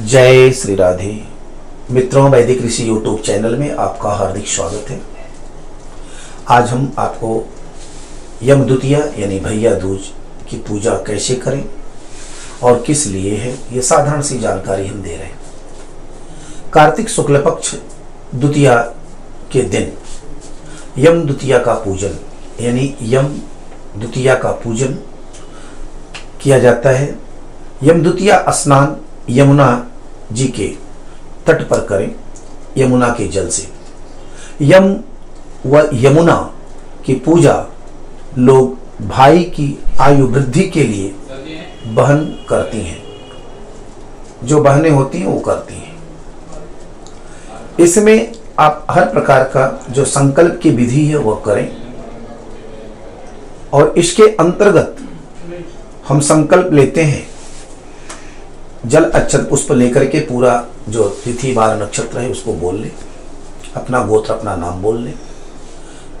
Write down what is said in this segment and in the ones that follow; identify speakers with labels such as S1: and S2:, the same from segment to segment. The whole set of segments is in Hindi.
S1: जय श्री राधे। मित्रों, वैदिक ऋषि यूट्यूब चैनल में आपका हार्दिक स्वागत है। आज हम आपको यम द्वितीया यानी भैया दूज की पूजा कैसे करें और किस लिए है, ये साधारण सी जानकारी हम दे रहे हैं। कार्तिक शुक्ल पक्ष द्वितीया के दिन यम द्वितीया का पूजन, यानी यम द्वितीया का पूजन किया जाता है। यम द्वितीया स्नान यमुना जी के तट पर करें यमुना के जल से। यम व यमुना की पूजा लोग भाई की आयु वृद्धि के लिए बहन करती हैं। जो बहनें होती हैं, वो करती हैं। इसमें आप हर प्रकार का जो संकल्प की विधि है वह करें। और इसके अंतर्गत हम संकल्प लेते हैं जल अक्षत पुष्प लेकर के पूरा जो तिथि बार नक्षत्र है, उसको बोल ले। अपना गोत्र, अपना नाम बोल ले।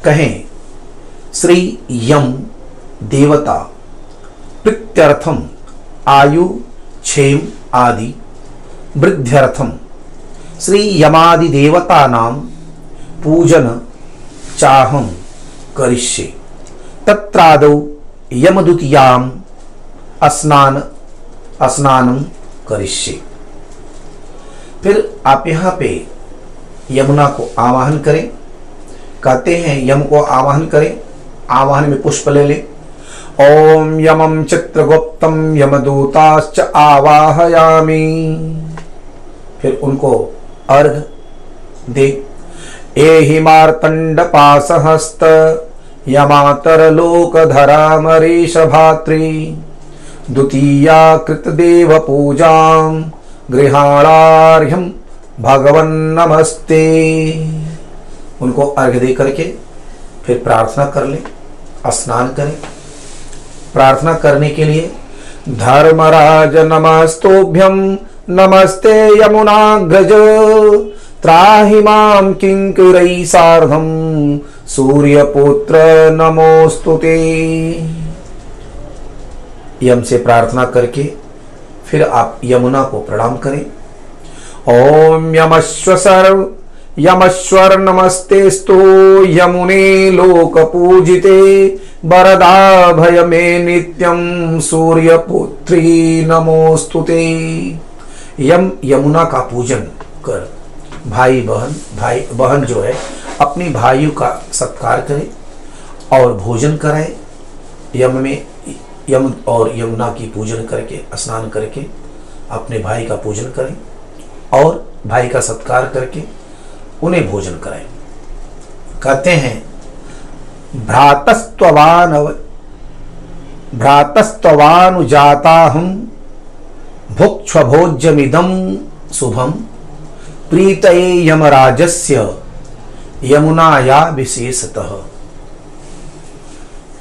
S1: कहें, श्री यम देवता प्रत्यर्थम आयु, क्षेम आदि, वृद्ध्यर्थम, श्री यमादि देवता नाम, पूजन, चाहम करिष्ये। तत्रादौ यमदुतियाम स्नान स्नानम करिष्ये। फिर आप यहाँ पे यमुना को आवाहन करें। कहते हैं, यम को आवाहन करें। आवाहन में पुष्प ले ले। ओम यमम चित्रगुप्तम यमदूताश्च आवाहयामी। फिर उनको अर्घ दे। एहि मार्तंड पासहस्त यमातर लोकधरा मरीश भात्री द्वितीया कृतदेव पूजा गृहाणार्घ्यम भगवन नमस्ते। उनको अर्घ दे करके फिर प्रार्थना कर ले स्नान करें। प्रार्थना करने के लिए धर्मराज नमस्तोभ्यम नमस्ते यमुनाग्रज त्राहि माँ किङ्कुरैः सार्धं, सूर्यपुत्र नमोस्तुते यम से प्रार्थना करके फिर आप यमुना को प्रणाम करें। ओम यमस्व सर्व यमश्वर नमस्ते स्तो यमुने लोक पूजिते वरदा भय में नित्यम सूर्य पुत्री नमोस्तुते यम, यमुना का पूजन कर, भाई बहन भाई, बहन जो है, अपनी भाइयों का सत्कार करे और भोजन कराए। यम में यम और यमुना की पूजन करके, स्नान करके, अपने भाई का पूजन करें और भाई का सत्कार करके उन्हें भोजन कराएँ। कहते हैं भ्रातस्त्वान भ्रातस्त्वानुजाता हम भुक्ष भोज्यमिदम शुभम प्रीत यमराजस्य यमुनाया विशेषतः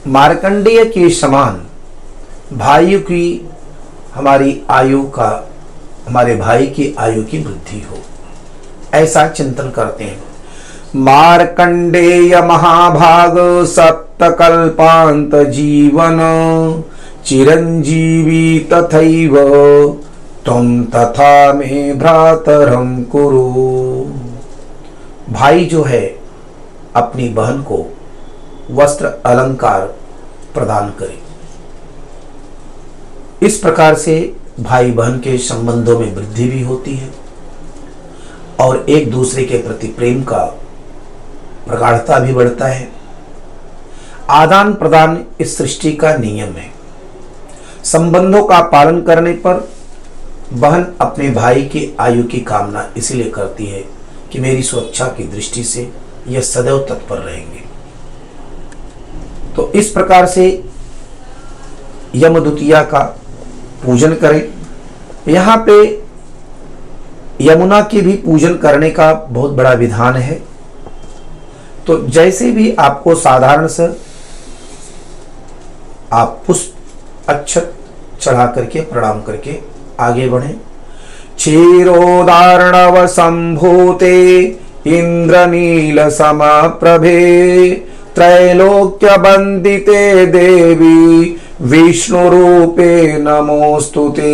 S1: मार्कंडेय के समान भाइयों की हमारी आयु का, हमारे भाई की आयु की वृद्धि हो। ऐसा चिंतन करते हैं। मार्कंडेय महाभाग, सप्तकल्पांत जीवन, चिरंजीवी तथैव तुम तथा में भ्रातरम कुरु। भाई जो है, अपनी बहन को वस्त्र अलंकार प्रदान करे। इस प्रकार से भाई बहन के संबंधों में वृद्धि भी होती है और एक दूसरे के प्रति प्रेम का प्रगाढ़ता भी बढ़ता है। आदान प्रदान इस सृष्टि का नियम है। संबंधों का पालन करने पर बहन अपने भाई की आयु की कामना इसलिए करती है कि मेरी सुरक्षा की दृष्टि से यह सदैव तत्पर रहेंगे। तो इस प्रकार से यमदुतिया का पूजन करें। यहाँ पे यमुना की भी पूजन करने का बहुत बड़ा विधान है। तो जैसे भी आपको साधारण से आप पुष्प अक्षत चढ़ा करके, प्रणाम करके आगे बढ़े। क्षीरोदारणव संभूते इंद्रनील प्रभे त्रैलोक्य बंदिते देवी विष्णु रूपे नमोस्तुते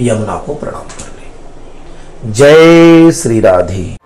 S1: यमुना को प्रणाम कर ले जय श्री राधे।